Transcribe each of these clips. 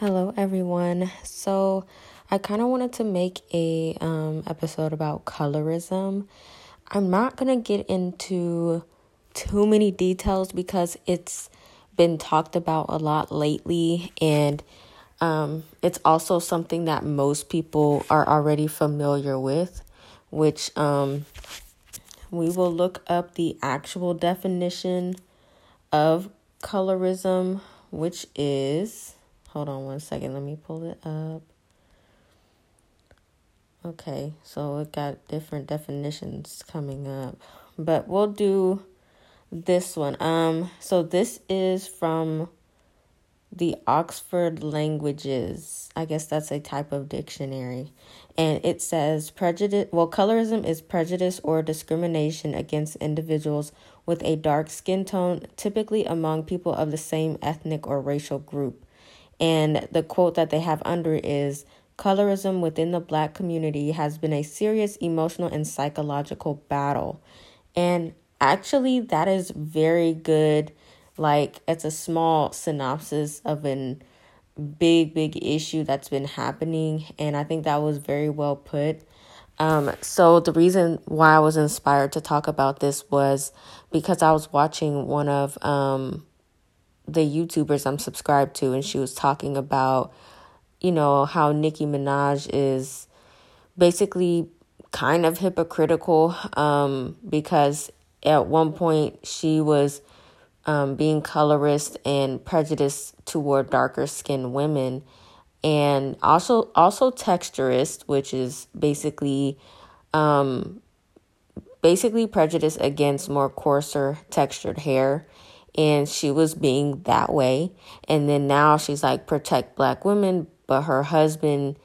Hello, everyone. So, I kind of wanted to make a um, episode about colorism. I'm not gonna get into too many details because it's been talked about a lot lately, and um, it's also something that most people are already familiar with, which um, we will look up the actual definition of colorism, which is Hold on one second. Let me pull it up. Okay, so it got different definitions coming up. But we'll do this one. Um so this is from the Oxford Languages. I guess that's a type of dictionary. And it says prejudice well colorism is prejudice or discrimination against individuals with a dark skin tone, typically among people of the same ethnic or racial group. And the quote that they have under is Colorism within the black community has been a serious emotional and psychological battle. And actually, that is very good. Like, it's a small synopsis of an big, big issue that's been happening. And I think that was very well put. Um, so the reason why I was inspired to talk about this was because I was watching one of um the YouTubers I'm subscribed to, and she was talking about, you know, how Nicki Minaj is basically kind of hypocritical um, because at one point she was um, being colorist and prejudiced toward darker skinned women and also also texturist which is basically um, basically prejudice against more coarser textured hair and she was being that way. And then now she's like, protect black women, but her husband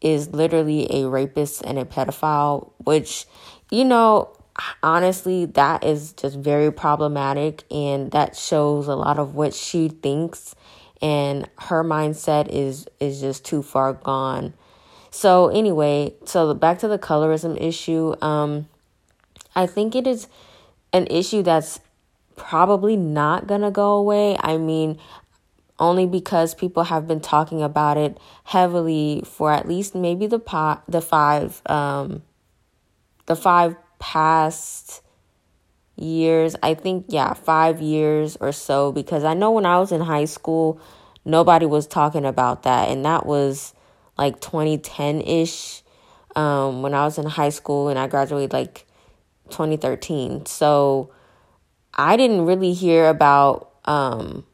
is literally a rapist and a pedophile, which, you know, honestly, that is just very problematic. And that shows a lot of what she thinks. And her mindset is is just too far gone. So anyway, so back to the colorism issue. Um, I think it is an issue that's probably not gonna go away. I mean, only because people have been talking about it heavily for at least maybe the pot the five um the five past years. I think yeah, 5 years or so because I know when I was in high school nobody was talking about that and that was like 2010ish um when I was in high school and I graduated like 2013. So I didn't really hear about um,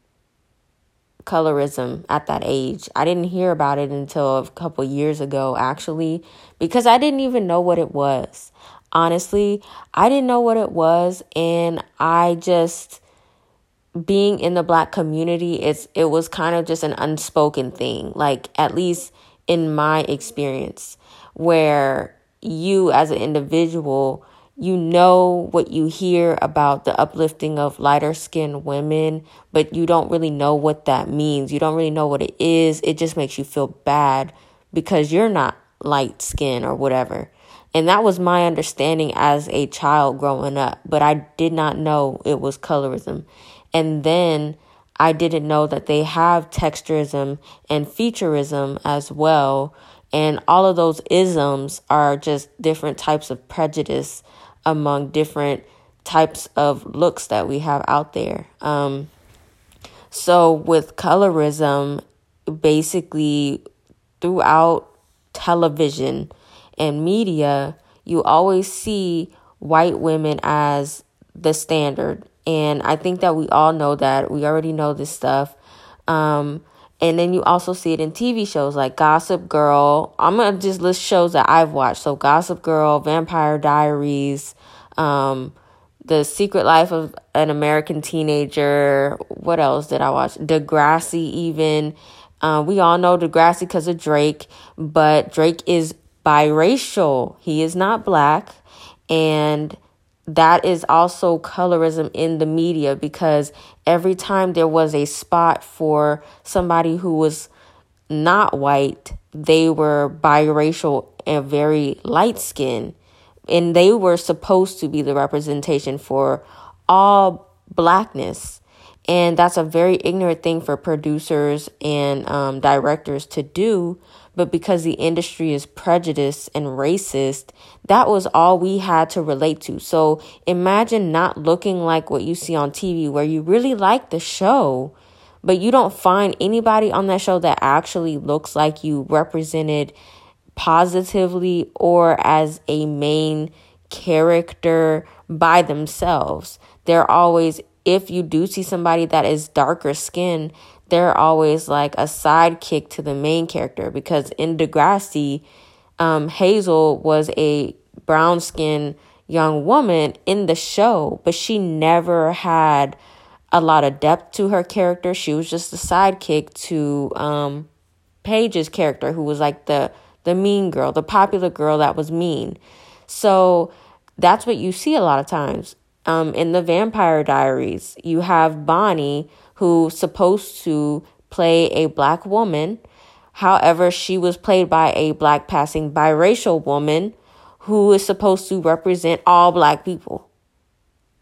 colorism at that age. I didn't hear about it until a couple years ago, actually, because I didn't even know what it was. Honestly, I didn't know what it was, and I just being in the black community it's it was kind of just an unspoken thing like at least in my experience where you as an individual you know what you hear about the uplifting of lighter skinned women, but you don't really know what that means. You don't really know what it is. It just makes you feel bad because you're not light skinned or whatever. And that was my understanding as a child growing up, but I did not know it was colorism. And then I didn't know that they have texturism and featureism as well. And all of those isms are just different types of prejudice among different types of looks that we have out there. Um, so, with colorism, basically throughout television and media, you always see white women as the standard. And I think that we all know that. We already know this stuff. Um, and then you also see it in TV shows like Gossip Girl. I'm going to just list shows that I've watched. So, Gossip Girl, Vampire Diaries, um, The Secret Life of an American Teenager. What else did I watch? Degrassi, even. Uh, we all know Degrassi because of Drake, but Drake is biracial. He is not black. And that is also colorism in the media because every time there was a spot for somebody who was not white, they were biracial and very light skinned and they were supposed to be the representation for all blackness And that's a very ignorant thing for producers and um, directors to do. But because the industry is prejudiced and racist, that was all we had to relate to. So imagine not looking like what you see on TV, where you really like the show, but you don't find anybody on that show that actually looks like you represented positively or as a main character by themselves. They're always, if you do see somebody that is darker skin, they're always like a sidekick to the main character because in Degrassi, um, Hazel was a brown skinned young woman in the show, but she never had a lot of depth to her character. She was just a sidekick to um, Paige's character, who was like the the mean girl, the popular girl that was mean. So that's what you see a lot of times. Um, in the Vampire Diaries, you have Bonnie, who's supposed to play a black woman. However, she was played by a black passing biracial woman who is supposed to represent all black people.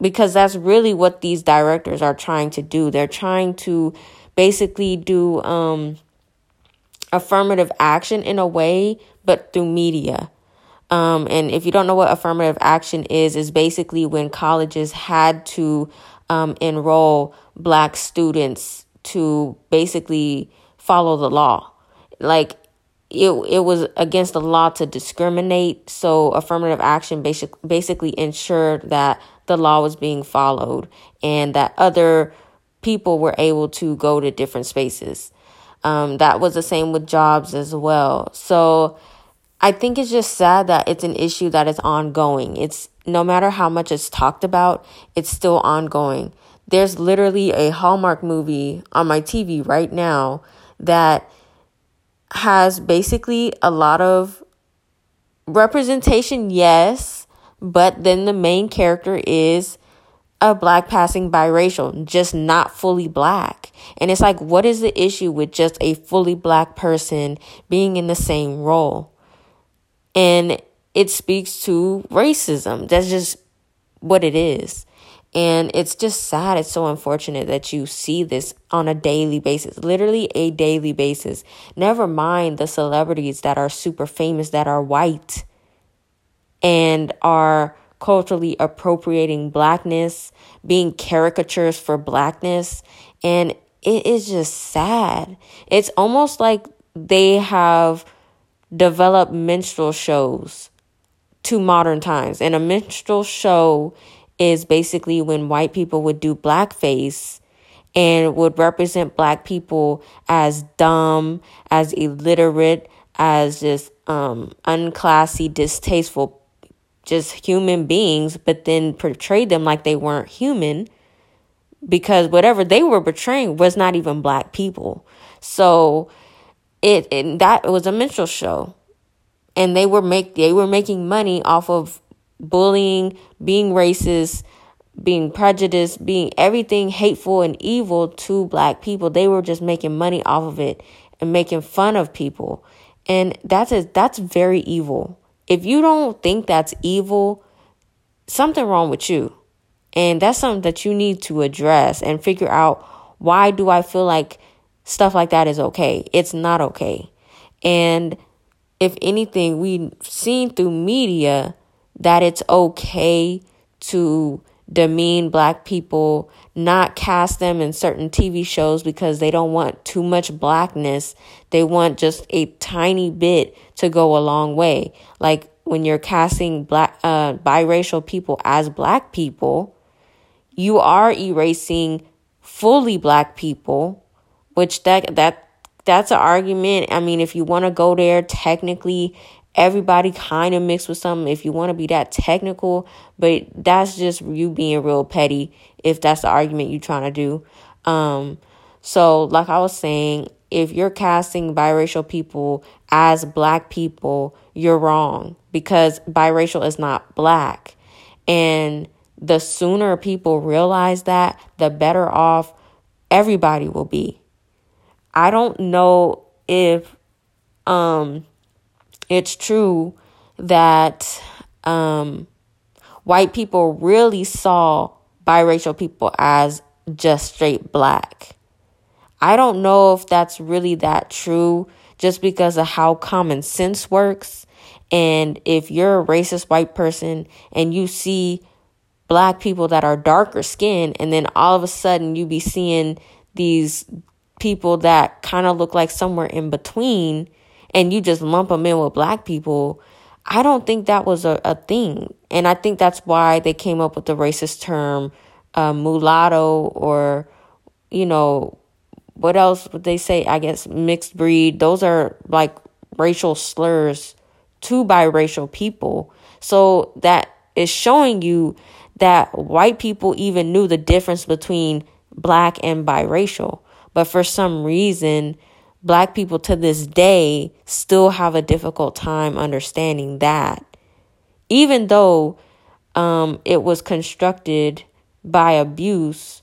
Because that's really what these directors are trying to do. They're trying to basically do um, affirmative action in a way, but through media. Um, and if you don't know what affirmative action is, is basically when colleges had to um, enroll black students to basically follow the law. Like it, it was against the law to discriminate. So affirmative action basic, basically ensured that the law was being followed and that other people were able to go to different spaces. Um, that was the same with jobs as well. So I think it's just sad that it's an issue that is ongoing. It's no matter how much it's talked about, it's still ongoing. There's literally a Hallmark movie on my TV right now that has basically a lot of representation, yes, but then the main character is a black passing biracial, just not fully black. And it's like, what is the issue with just a fully black person being in the same role? And it speaks to racism. That's just what it is. And it's just sad. It's so unfortunate that you see this on a daily basis, literally a daily basis. Never mind the celebrities that are super famous that are white and are culturally appropriating blackness, being caricatures for blackness. And it is just sad. It's almost like they have developed minstrel shows to modern times. And a minstrel show is basically when white people would do blackface and would represent black people as dumb, as illiterate, as just um, unclassy, distasteful, just human beings, but then portray them like they weren't human because whatever they were portraying was not even black people. So it, it that was a minstrel show and they were make they were making money off of bullying being racist being prejudiced being everything hateful and evil to black people they were just making money off of it and making fun of people and that's that's very evil if you don't think that's evil something wrong with you and that's something that you need to address and figure out why do i feel like stuff like that is okay. It's not okay. And if anything, we've seen through media that it's okay to demean black people, not cast them in certain TV shows because they don't want too much blackness. They want just a tiny bit to go a long way. Like when you're casting black uh biracial people as black people, you are erasing fully black people which that that that's an argument. I mean, if you want to go there, technically everybody kind of mixed with something if you want to be that technical, but that's just you being real petty if that's the argument you're trying to do. Um so like I was saying, if you're casting biracial people as black people, you're wrong because biracial is not black. And the sooner people realize that, the better off everybody will be. I don't know if um it's true that um white people really saw biracial people as just straight black. I don't know if that's really that true just because of how common sense works. And if you're a racist white person and you see black people that are darker skinned, and then all of a sudden you be seeing these people that kind of look like somewhere in between, and you just lump them in with black people, I don't think that was a, a thing. And I think that's why they came up with the racist term uh, mulatto or, you know, what else would they say? I guess mixed breed. Those are like racial slurs to biracial people. So that is showing you that white people even knew the difference between black and biracial. But for some reason, black people to this day still have a difficult time understanding that. Even though um, it was constructed by abuse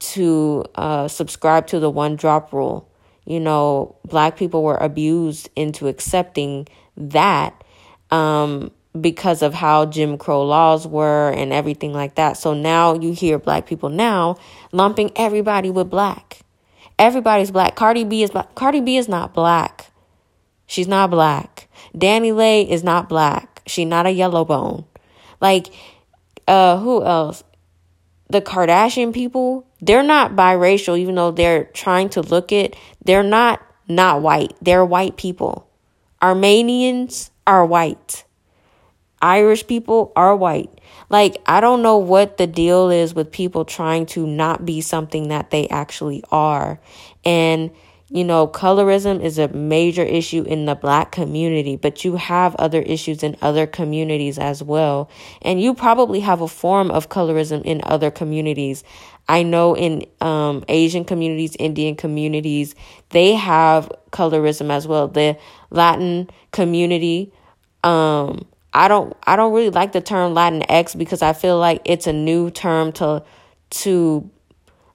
to uh, subscribe to the one drop rule. You know, black people were abused into accepting that. Um, because of how Jim Crow laws were and everything like that. So now you hear black people now lumping everybody with black. Everybody's black. Cardi B is black. Cardi B is not black. She's not black. DaniLeigh is not black. She's not a yellow bone. Like, uh, who else? The Kardashian people, they're not biracial, even though they're trying to look it. They're not not white. They're white people. Armenians are white. Irish people are white. Like, I don't know what the deal is with people trying to not be something that they actually are. And, you know, colorism is a major issue in the black community, but you have other issues in other communities as well. And you probably have a form of colorism in other communities. I know in um, Asian communities, Indian communities, they have colorism as well. The Latin community, um, I don't I don't really like the term Latin X because I feel like it's a new term to to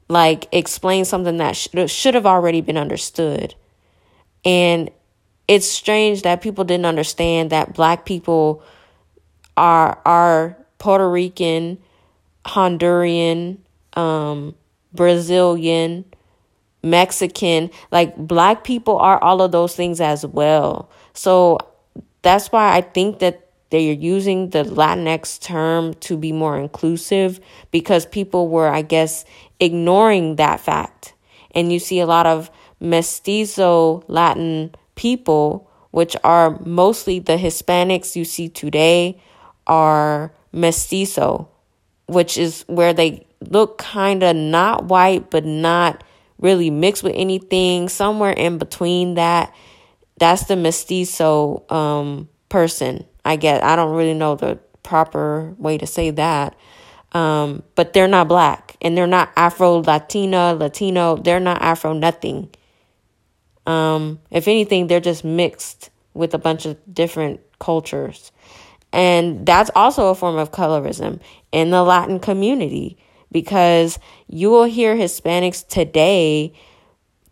like explain something that should should have already been understood. And it's strange that people didn't understand that black people are are Puerto Rican, Honduran, um, Brazilian, Mexican. Like black people are all of those things as well. So that's why I think that they're using the Latinx term to be more inclusive because people were, I guess, ignoring that fact. And you see a lot of mestizo Latin people, which are mostly the Hispanics you see today, are mestizo, which is where they look kind of not white, but not really mixed with anything, somewhere in between that. That's the mestizo um, person. I get I don't really know the proper way to say that. Um, but they're not black and they're not Afro Latina, Latino, they're not Afro nothing. Um, if anything, they're just mixed with a bunch of different cultures. And that's also a form of colorism in the Latin community because you will hear Hispanics today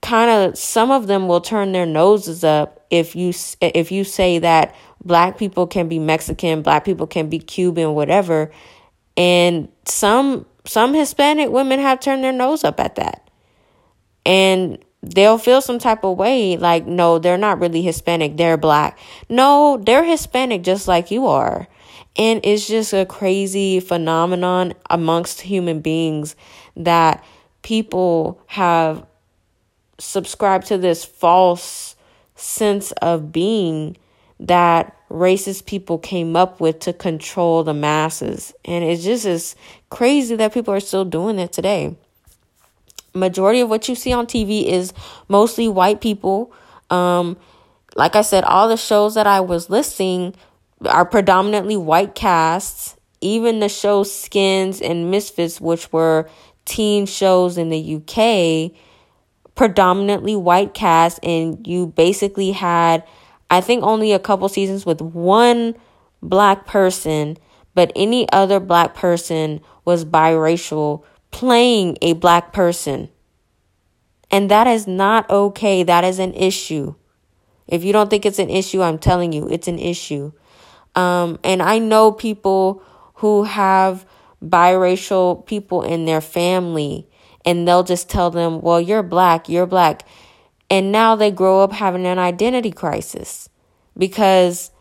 kind of some of them will turn their noses up if you if you say that black people can be Mexican, black people can be Cuban, whatever. And some some Hispanic women have turned their nose up at that. And they'll feel some type of way like no, they're not really Hispanic, they're black. No, they're Hispanic just like you are. And it's just a crazy phenomenon amongst human beings that people have subscribed to this false sense of being that racist people came up with to control the masses. And it just is crazy that people are still doing it today. Majority of what you see on TV is mostly white people. Um, like I said, all the shows that I was listing are predominantly white casts. Even the show Skins and Misfits, which were teen shows in the UK, predominantly white cast, and you basically had I think only a couple seasons with one black person, but any other black person was biracial playing a black person. And that is not okay. That is an issue. If you don't think it's an issue, I'm telling you, it's an issue. Um, and I know people who have biracial people in their family, and they'll just tell them, well, you're black, you're black. And now they grow up having an identity crisis because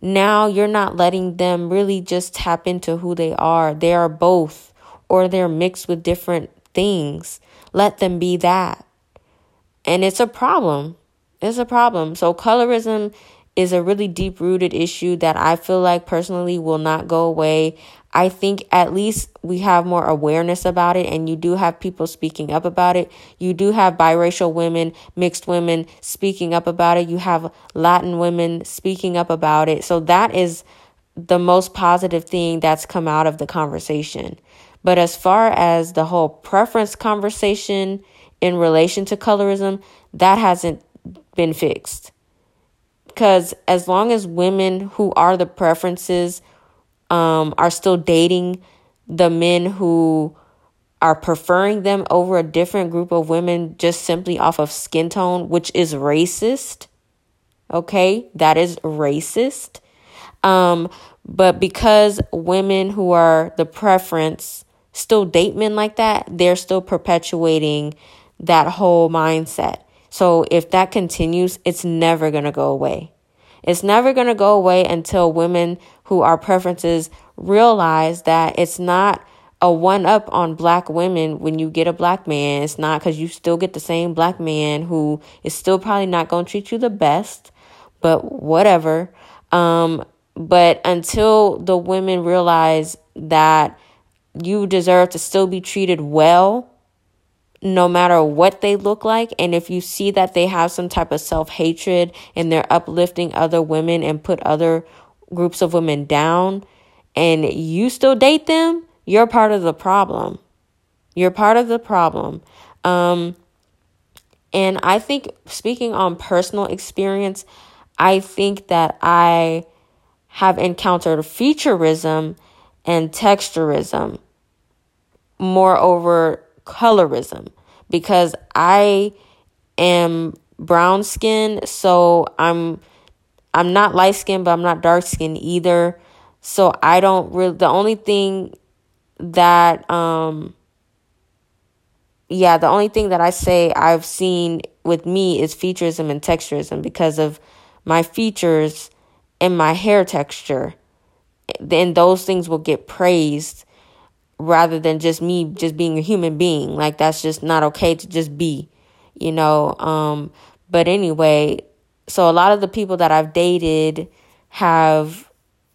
now you're not letting them really just tap into who they are. They are both, or they're mixed with different things. Let them be that. And it's a problem. It's a problem. So, colorism is a really deep rooted issue that I feel like personally will not go away. I think at least we have more awareness about it, and you do have people speaking up about it. You do have biracial women, mixed women speaking up about it. You have Latin women speaking up about it. So that is the most positive thing that's come out of the conversation. But as far as the whole preference conversation in relation to colorism, that hasn't been fixed. Because as long as women who are the preferences um, are still dating the men who are preferring them over a different group of women just simply off of skin tone, which is racist. Okay, that is racist. Um, but because women who are the preference still date men like that, they're still perpetuating that whole mindset. So if that continues, it's never going to go away. It's never going to go away until women who are preferences realize that it's not a one up on black women when you get a black man. It's not because you still get the same black man who is still probably not going to treat you the best, but whatever. Um, but until the women realize that you deserve to still be treated well no matter what they look like. And if you see that they have some type of self hatred and they're uplifting other women and put other groups of women down and you still date them, you're part of the problem. You're part of the problem. Um, and I think, speaking on personal experience, I think that I have encountered featureism and texturism moreover colorism because I am brown skin, so I'm I'm not light skin, but I'm not dark skin either. So I don't really the only thing that um yeah, the only thing that I say I've seen with me is featureism and texturism because of my features and my hair texture. Then those things will get praised rather than just me just being a human being. Like that's just not okay to just be, you know. Um, but anyway, so a lot of the people that I've dated have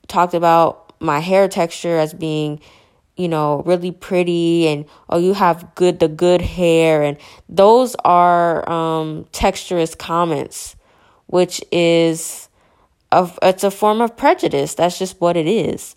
talked about my hair texture as being you know really pretty and oh you have good the good hair and those are um texturous comments which is a, it's a form of prejudice that's just what it is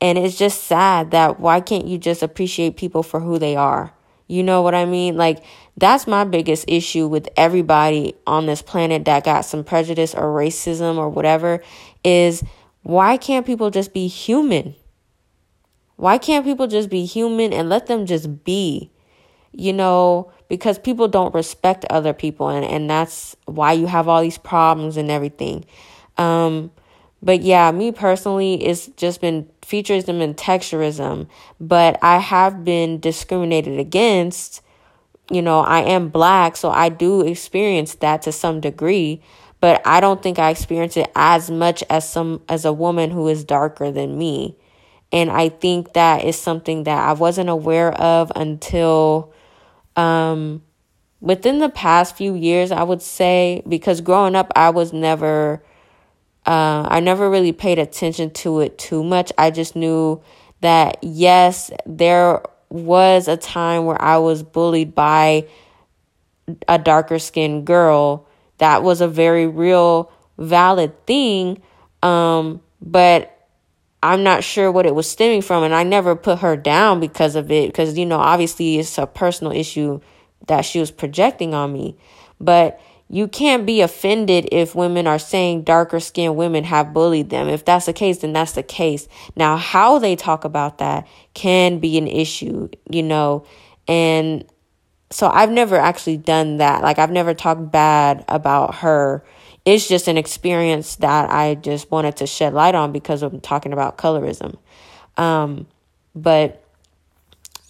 and it's just sad that why can't you just appreciate people for who they are? You know what I mean? Like, that's my biggest issue with everybody on this planet that got some prejudice or racism or whatever is why can't people just be human? Why can't people just be human and let them just be? You know, because people don't respect other people and, and that's why you have all these problems and everything. Um, but yeah, me personally, it's just been featureism and texturism. But I have been discriminated against. You know, I am black, so I do experience that to some degree. But I don't think I experience it as much as some as a woman who is darker than me. And I think that is something that I wasn't aware of until um within the past few years, I would say, because growing up, I was never uh, I never really paid attention to it too much. I just knew that, yes, there was a time where I was bullied by a darker skinned girl. That was a very real, valid thing. Um, but I'm not sure what it was stemming from. And I never put her down because of it, because, you know, obviously it's a personal issue that she was projecting on me. But you can't be offended if women are saying darker skinned women have bullied them. If that's the case, then that's the case. Now, how they talk about that can be an issue, you know, and so I've never actually done that. Like, I've never talked bad about her. It's just an experience that I just wanted to shed light on because I'm talking about colorism. Um, but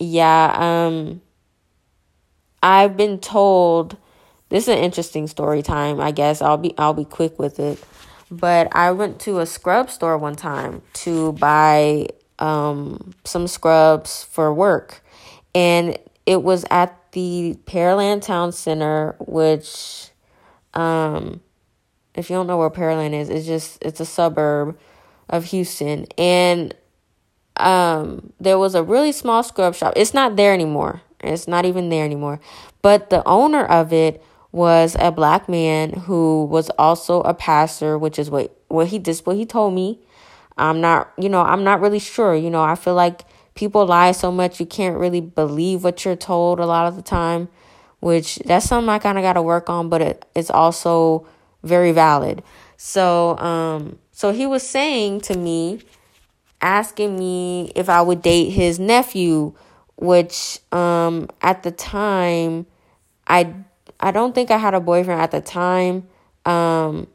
yeah, um, I've been told this is an interesting story time, I guess. I'll be I'll be quick with it. But I went to a scrub store one time to buy um, some scrubs for work. And it was at the Pearland Town Center, which um, if you don't know where Pearland is, it's just it's a suburb of Houston. And um, there was a really small scrub shop. It's not there anymore. It's not even there anymore. But the owner of it was a black man who was also a pastor, which is what what he did what he told me. I'm not, you know, I'm not really sure. You know, I feel like people lie so much you can't really believe what you're told a lot of the time, which that's something I kind of got to work on, but it, it's also very valid. So, um so he was saying to me asking me if I would date his nephew, which um at the time I I don't think I had a boyfriend at the time. Um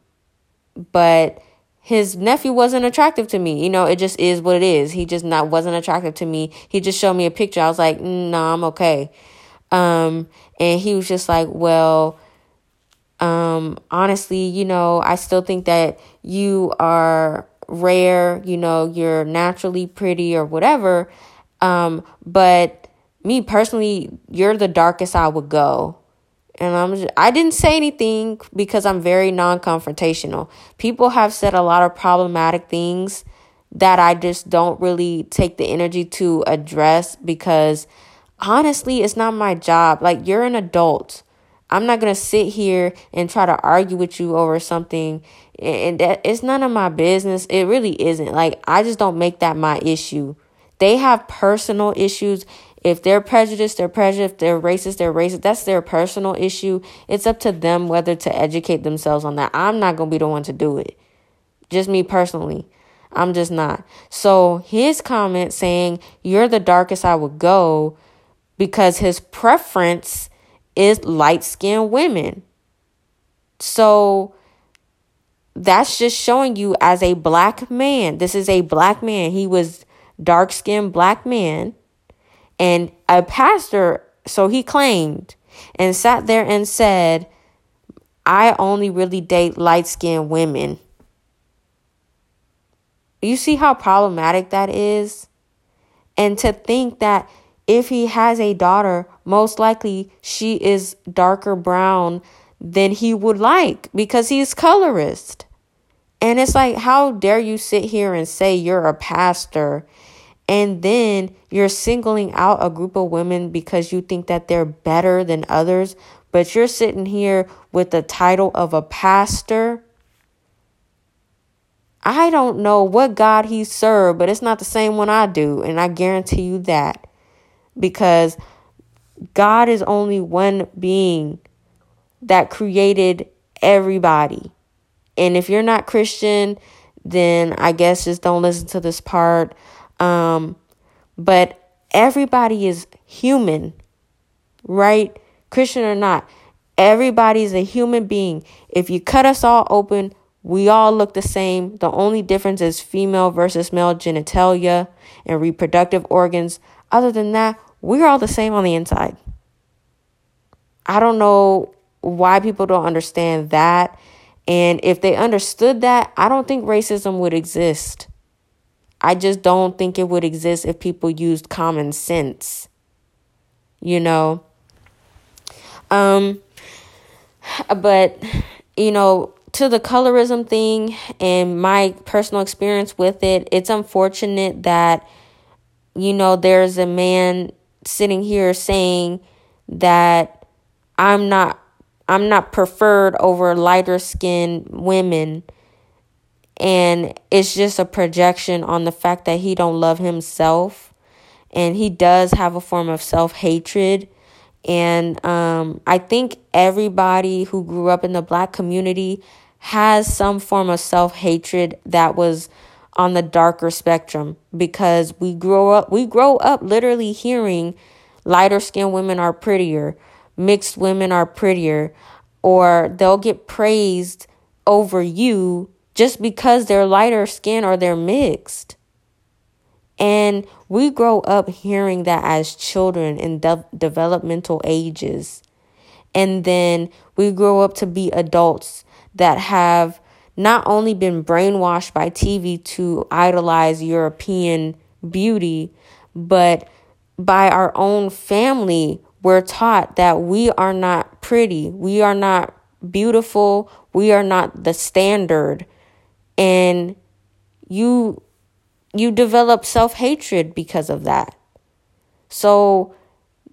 but his nephew wasn't attractive to me. You know, it just is what it is. He just not wasn't attractive to me. He just showed me a picture. I was like, "No, nah, I'm okay." Um and he was just like, "Well, um honestly, you know, I still think that you are rare, you know, you're naturally pretty or whatever. Um, but me personally, you're the darkest I would go. And I'm just, I didn't say anything because I'm very non-confrontational. People have said a lot of problematic things that I just don't really take the energy to address because honestly, it's not my job. Like you're an adult. I'm not going to sit here and try to argue with you over something and that it's none of my business. It really isn't. Like I just don't make that my issue. They have personal issues. If they're prejudiced, they're prejudiced. If they're racist, they're racist. That's their personal issue. It's up to them whether to educate themselves on that. I'm not going to be the one to do it. Just me personally. I'm just not. So his comment saying, You're the darkest I would go because his preference is light skinned women. So that's just showing you as a black man. This is a black man. He was dark skinned black man and a pastor. So he claimed and sat there and said, I only really date light skinned women. You see how problematic that is? And to think that if he has a daughter, most likely she is darker brown than he would like because he's colorist. And it's like, how dare you sit here and say you're a pastor and then you're singling out a group of women because you think that they're better than others, but you're sitting here with the title of a pastor? I don't know what God he served, but it's not the same one I do. And I guarantee you that because God is only one being that created everybody. And if you're not Christian, then I guess just don't listen to this part. Um, but everybody is human, right? Christian or not, everybody is a human being. If you cut us all open, we all look the same. The only difference is female versus male genitalia and reproductive organs. Other than that, we're all the same on the inside. I don't know why people don't understand that. And if they understood that, I don't think racism would exist. I just don't think it would exist if people used common sense. You know? Um but you know, to the colorism thing and my personal experience with it, it's unfortunate that you know there's a man sitting here saying that I'm not I'm not preferred over lighter skinned women. And it's just a projection on the fact that he don't love himself. And he does have a form of self-hatred. And um, I think everybody who grew up in the black community has some form of self-hatred that was on the darker spectrum because we grow up we grow up literally hearing lighter skinned women are prettier mixed women are prettier or they'll get praised over you just because they're lighter skin or they're mixed. And We grow up hearing that as children in de- developmental ages. And then we grow up to be adults that have not only been brainwashed by TV to idolize European beauty, but by our own family, we're taught that we are not pretty, we are not beautiful, we are not the standard. And you you develop self-hatred because of that. So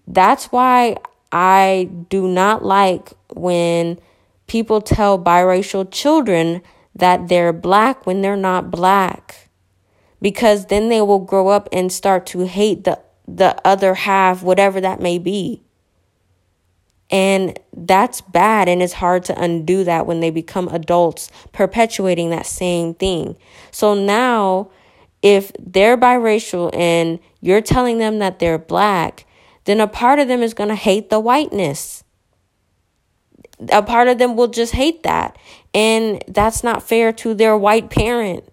that's why I do not like when people tell biracial children that they're black when they're not black. Because then they will grow up and start to hate the the other half, whatever that may be. And that's bad, and it's hard to undo that when they become adults, perpetuating that same thing. So now, if they're biracial and you're telling them that they're black, then a part of them is going to hate the whiteness. A part of them will just hate that. And that's not fair to their white parent.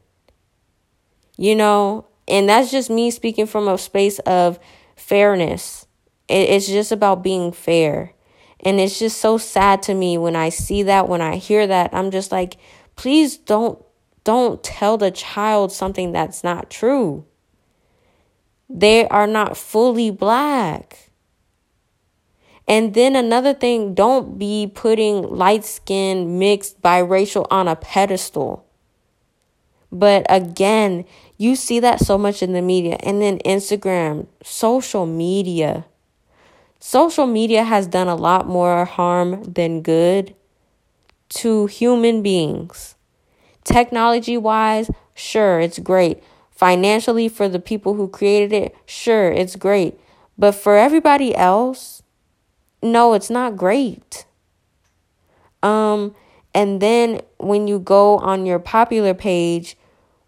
You know, and that's just me speaking from a space of fairness. It's just about being fair. And it's just so sad to me when I see that, when I hear that. I'm just like, please don't don't tell the child something that's not true. They are not fully black. And then another thing, don't be putting light skin, mixed, biracial on a pedestal. But again, you see that so much in the media. And then Instagram, social media. Social media has done a lot more harm than good to human beings. Technology wise, sure, it's great. Financially, for the people who created it, sure, it's great. But for everybody else, no, it's not great. Um, and then when you go on your popular page,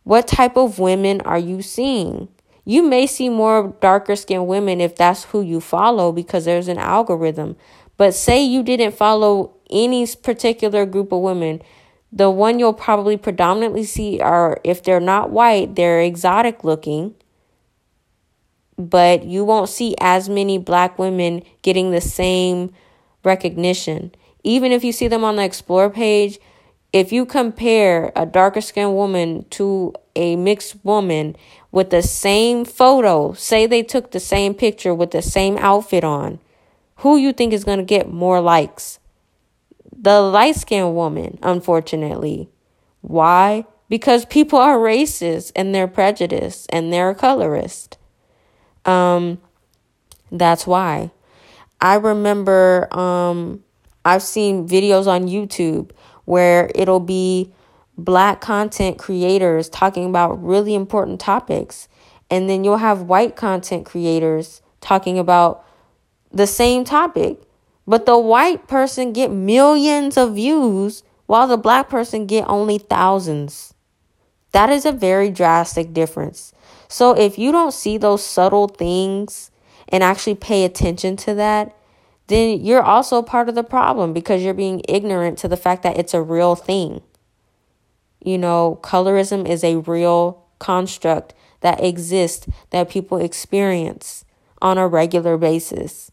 what type of women are you seeing? You may see more darker skinned women if that's who you follow because there's an algorithm. But say you didn't follow any particular group of women, the one you'll probably predominantly see are if they're not white, they're exotic looking. But you won't see as many black women getting the same recognition. Even if you see them on the explore page, if you compare a darker skinned woman to a mixed woman with the same photo, say they took the same picture with the same outfit on, who you think is going to get more likes? The light skinned woman, unfortunately. Why? Because people are racist and they're prejudiced and they're colorist. Um, that's why. I remember um, I've seen videos on YouTube where it'll be black content creators talking about really important topics. And then you'll have white content creators talking about the same topic. But the white person get millions of views while the black person get only thousands. That is a very drastic difference. So if you don't see those subtle things and actually pay attention to that, then you're also part of the problem because you're being ignorant to the fact that it's a real thing. You know, colorism is a real construct that exists that people experience on a regular basis.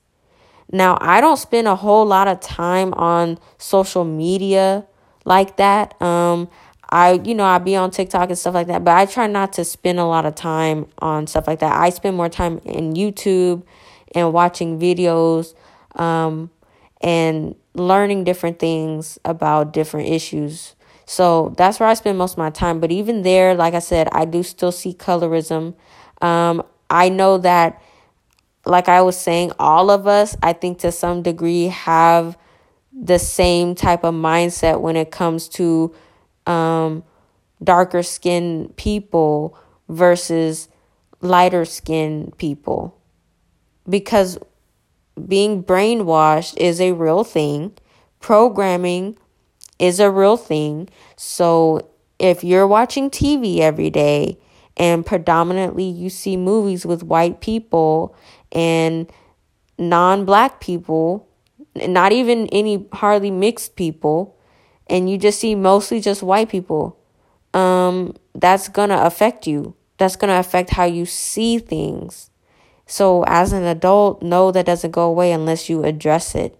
Now, I don't spend a whole lot of time on social media like that. Um, I, you know, I be on TikTok and stuff like that, but I try not to spend a lot of time on stuff like that. I spend more time in YouTube and watching videos um, and learning different things about different issues. So that's where I spend most of my time. But even there, like I said, I do still see colorism. Um, I know that, like I was saying, all of us, I think to some degree, have the same type of mindset when it comes to um, darker skinned people versus lighter skinned people. Because being brainwashed is a real thing. Programming is a real thing. So if you're watching TV every day and predominantly you see movies with white people and non black people, not even any hardly mixed people, and you just see mostly just white people, um, that's gonna affect you that's to affect how you see things. So, as an adult, no, that doesn't go away unless you address it.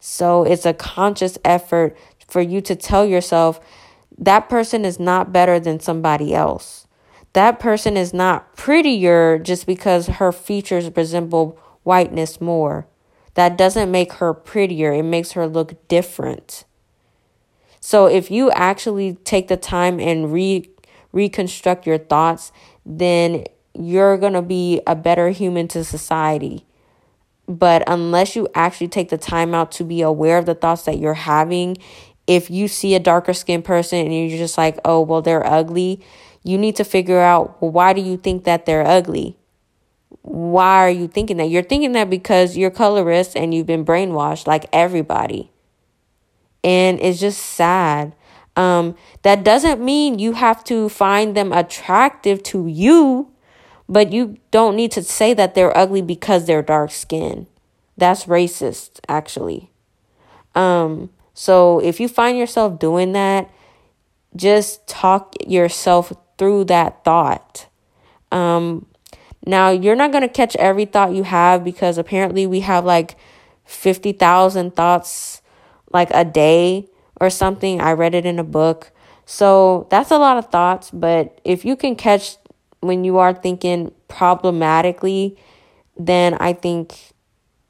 So, it's a conscious effort for you to tell yourself that person is not better than somebody else. That person is not prettier just because her features resemble whiteness more. That doesn't make her prettier, it makes her look different. So if you actually take the time and re reconstruct your thoughts, then you're going to be a better human to society. But unless you actually take the time out to be aware of the thoughts that you're having, if you see a darker skinned person and you're just like, oh, well, they're ugly, you need to figure out, well, why do you think that they're ugly? Why are you thinking that? You're thinking that because you're colorist and you've been brainwashed like everybody. And it's just sad. Um, that doesn't mean you have to find them attractive to you, but you don't need to say that they're ugly because they're dark skinned. That's racist, actually. Um, so if you find yourself doing that, just talk yourself through that thought. Um, now, you're not going to catch every thought you have because apparently we have like 50,000 thoughts like a day or something. I read it in a book. So that's a lot of thoughts, but if you can catch when you are thinking problematically, then I think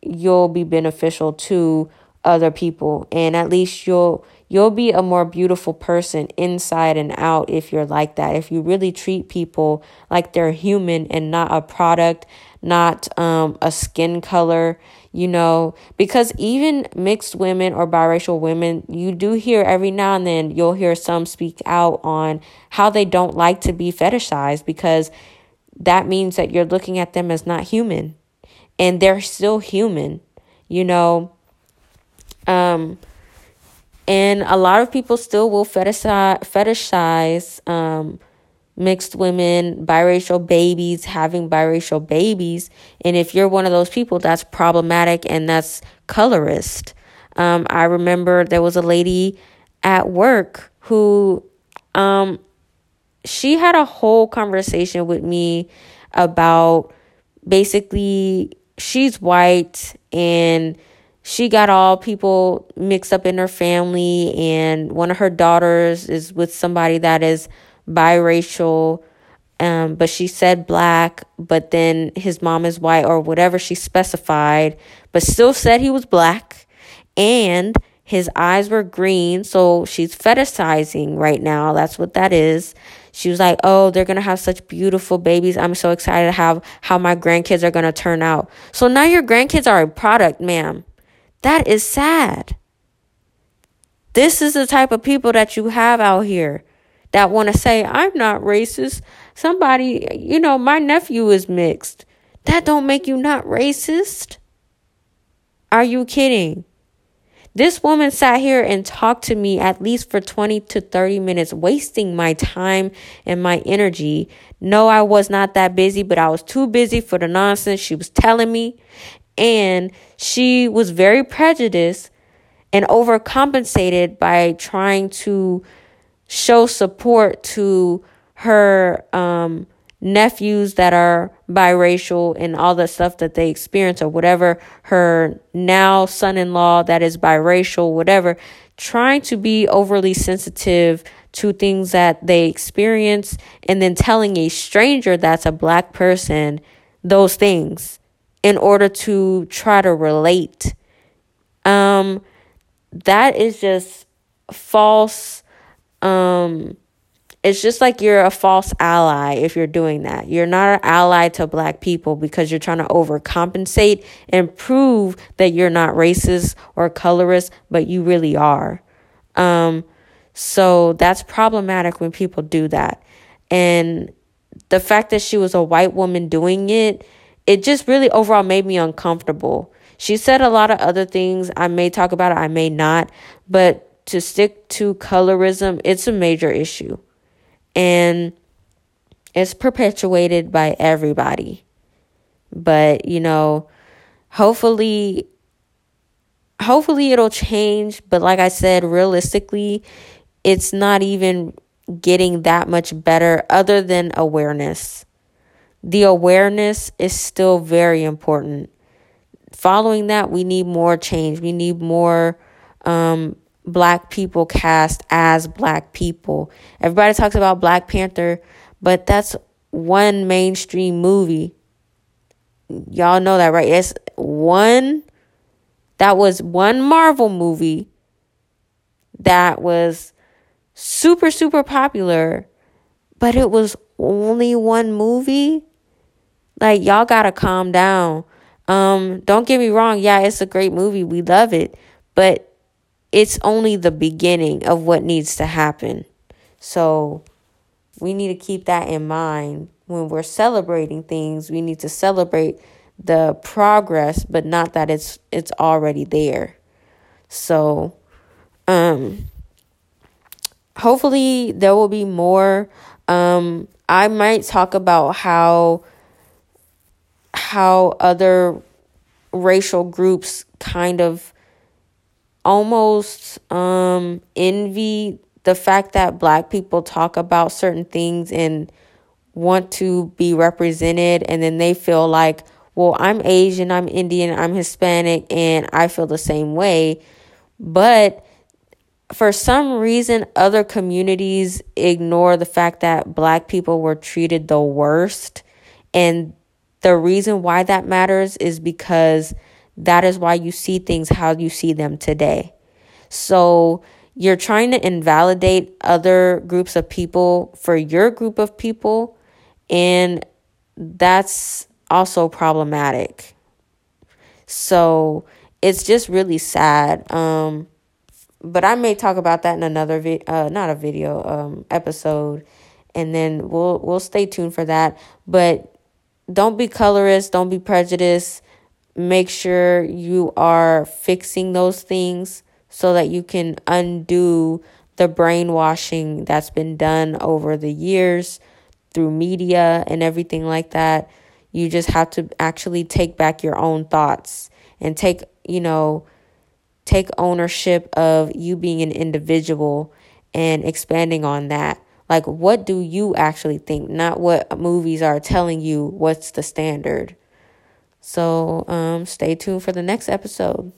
you'll be beneficial to other people. And at least you'll you'll be a more beautiful person inside and out if you're like that. If you really treat people like they're human and not a product not um a skin color you know because even mixed women or biracial women you do hear every now and then you'll hear some speak out on how they don't like to be fetishized because that means that you're looking at them as not human. And they're still human you know um, and a lot of people still will fetishize, fetishize um, mixed women, biracial babies, having biracial babies. And if you're one of those people, that's problematic and that's colorist. Um, I remember there was a lady at work who um, she had a whole conversation with me about basically she's white and she got all people mixed up in her family, and one of her daughters is with somebody that is biracial. Um, but she said black, but then his mom is white or whatever she specified, but still said he was black. And his eyes were green, so she's fetishizing right now. That's what that is. She was like, "Oh, they're going to have such beautiful babies. I'm so excited to have how my grandkids are going to turn out." So now your grandkids are a product, ma'am. That is sad. This is the type of people that you have out here that want to say, I'm not racist. Somebody, you know, my nephew is mixed. That don't make you not racist. Are you kidding? This woman sat here and talked to me at least for 20 to 30 minutes, wasting my time and my energy. No, I was not that busy, but I was too busy for the nonsense she was telling me. And she was very prejudiced and overcompensated by trying to show support to her um, nephews that are biracial and all the stuff that they experience or whatever. Her now son-in-law that is biracial whatever trying to be overly sensitive to things that they experience and then telling a stranger that's a black person those things in order to try to relate. Um, that is just false. Um, it's just like you're a false ally if you're doing that. You're not an ally to black people because you're trying to overcompensate and prove that you're not racist or colorist, but you really are. Um, so that's problematic when people do that. And the fact that she was a white woman doing it it just really overall made me uncomfortable. She said a lot of other things. I may talk about it, I may not, but to stick to colorism, it's a major issue. And it's perpetuated by everybody. But, you know, hopefully hopefully it'll change, but like I said, realistically, it's not even getting that much better other than awareness. The awareness is still very important. Following that, we need more change. We need more um, black people cast as black people. Everybody talks about Black Panther, but that's one mainstream movie. Y'all know that, right? It's one that was one Marvel movie that was super, super popular, but it was only one movie. Like, y'all gotta calm down. Um, don't get me wrong, yeah, it's a great movie. We love it. But it's only the beginning of what needs to happen. So we need to keep that in mind when we're celebrating things. We need to celebrate the progress, but not that it's it's already there. So um hopefully there will be more um I might talk about how how other racial groups kind of almost um envy the fact that black people talk about certain things and want to be represented and then they feel like well I'm Asian, I'm Indian, I'm Hispanic and I feel the same way but for some reason, other communities ignore the fact that black people were treated the worst. And the reason why that matters is because that is why you see things how you see them today. So you're trying to invalidate other groups of people for your group of people, and that's also problematic. So it's just really sad. Um, but I may talk about that in another vi- uh not a video um episode and then we'll we'll stay tuned for that but don't be colorist don't be prejudiced make sure you are fixing those things so that you can undo the brainwashing that's been done over the years through media and everything like that you just have to actually take back your own thoughts and take you know take ownership of you being an individual and expanding on that. Like, what do you actually think? Not what movies are telling you what's the standard. So, um, stay tuned for the next episode.